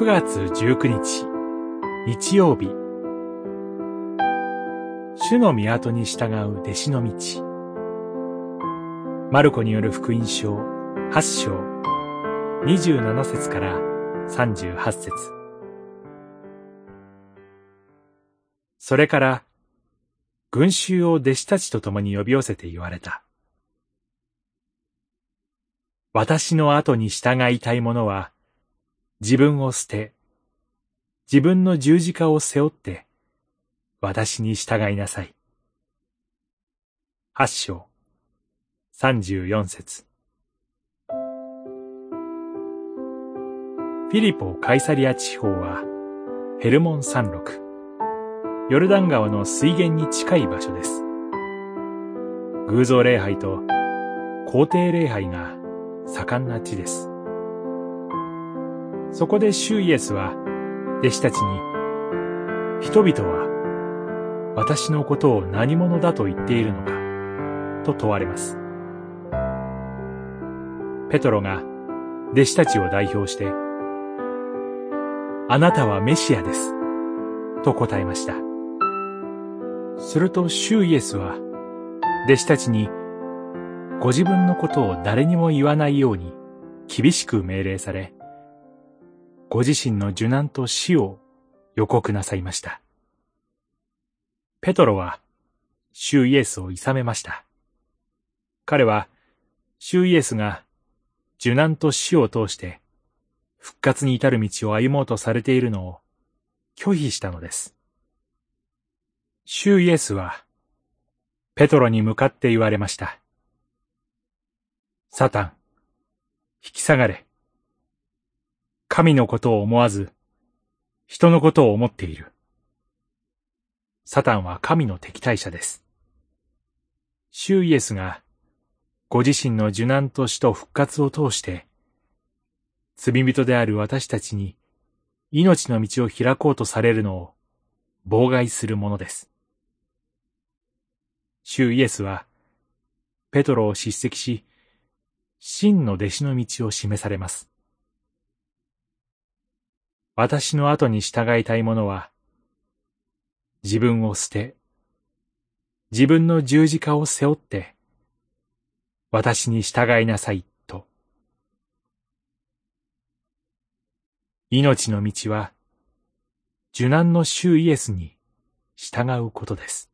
9月19日。日曜日。主の御に従う弟子の道。マルコによる福音書8章。27節から38節。それから群衆を弟子たちと共に呼び寄せて言われた。私の後に従いたい者は、自分を捨て、自分の十字架を背負って、私に従いなさい。八章、三十四節。フィリポ・カイサリア地方は、ヘルモン山麓、ヨルダン川の水源に近い場所です。偶像礼拝と皇帝礼拝が盛んな地です。そこで主イエスは弟子たちに、人々は私のことを何者だと言っているのか、と問われます。ペトロが弟子たちを代表して、あなたはメシアです、と答えました。すると主イエスは弟子たちにご自分のことを誰にも言わないように厳しく命令され、ご自身の受難と死を予告なさいました。ペトロは、主イエスを諌めました。彼は、主イエスが受難と死を通して復活に至る道を歩もうとされているのを拒否したのです。主イエスは、ペトロに向かって言われました。サタン、引き下がれ。神のことを思わず、人のことを思っている。サタンは神の敵対者です。主イエスが、ご自身の受難と死と復活を通して、罪人である私たちに命の道を開こうとされるのを妨害するものです。主イエスは、ペトロを叱責し、真の弟子の道を示されます。私の後に従いたい者は、自分を捨て、自分の十字架を背負って、私に従いなさいと。命の道は、受難の主イエスに従うことです。